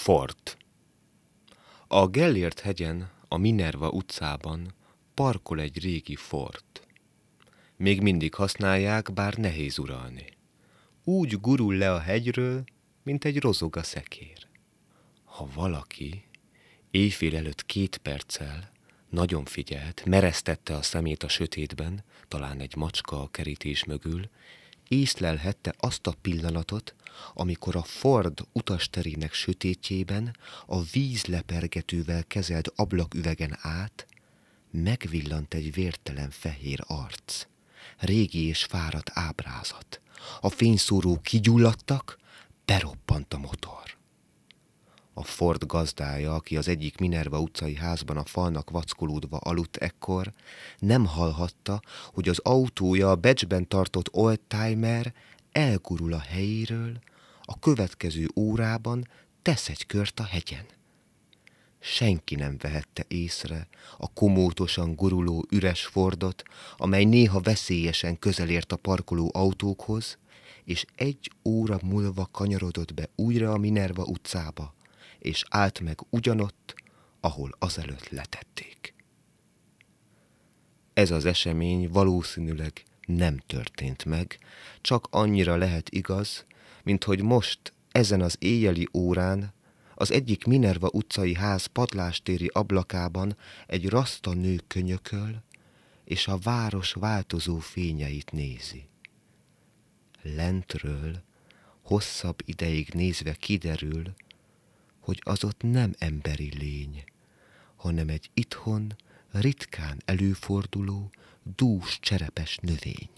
Fort A Gellért hegyen, a Minerva utcában parkol egy régi fort. Még mindig használják, bár nehéz uralni. Úgy gurul le a hegyről, mint egy rozoga szekér. Ha valaki éjfél előtt két perccel nagyon figyelt, meresztette a szemét a sötétben, talán egy macska a kerítés mögül, észlelhette azt a pillanatot, amikor a Ford utasterének sötétjében a vízlepergetővel kezelt ablaküvegen át megvillant egy vértelen fehér arc, régi és fáradt ábrázat. A fényszóró kigyulladtak, beroppant a. A Ford gazdája, aki az egyik Minerva utcai házban a falnak vackolódva aludt ekkor, nem hallhatta, hogy az autója a becsben tartott oldtimer elgurul a helyéről, a következő órában tesz egy kört a hegyen. Senki nem vehette észre a komótosan guruló üres Fordot, amely néha veszélyesen közelért a parkoló autókhoz, és egy óra múlva kanyarodott be újra a Minerva utcába, és állt meg ugyanott, ahol azelőtt letették. Ez az esemény valószínűleg nem történt meg, csak annyira lehet igaz, mint hogy most, ezen az éjjeli órán, az egyik Minerva utcai ház padlástéri ablakában egy raszta nő könyököl, és a város változó fényeit nézi. Lentről, hosszabb ideig nézve kiderül, hogy az ott nem emberi lény, hanem egy itthon ritkán előforduló, dús cserepes növény.